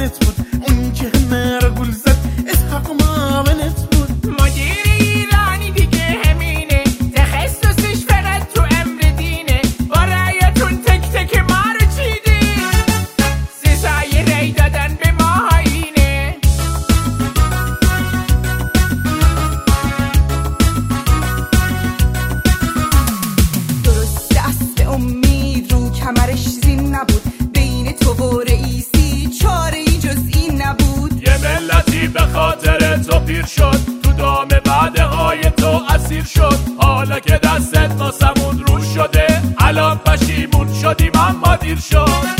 عقلت بود. اون که همه گل زد اسحاق معاونت بود. خاطر تو پیر شد تو دام بعد های تو اسیر شد. حالا که دستت ناسمون رو شده الان پشیمون شدیم اما دیر شد.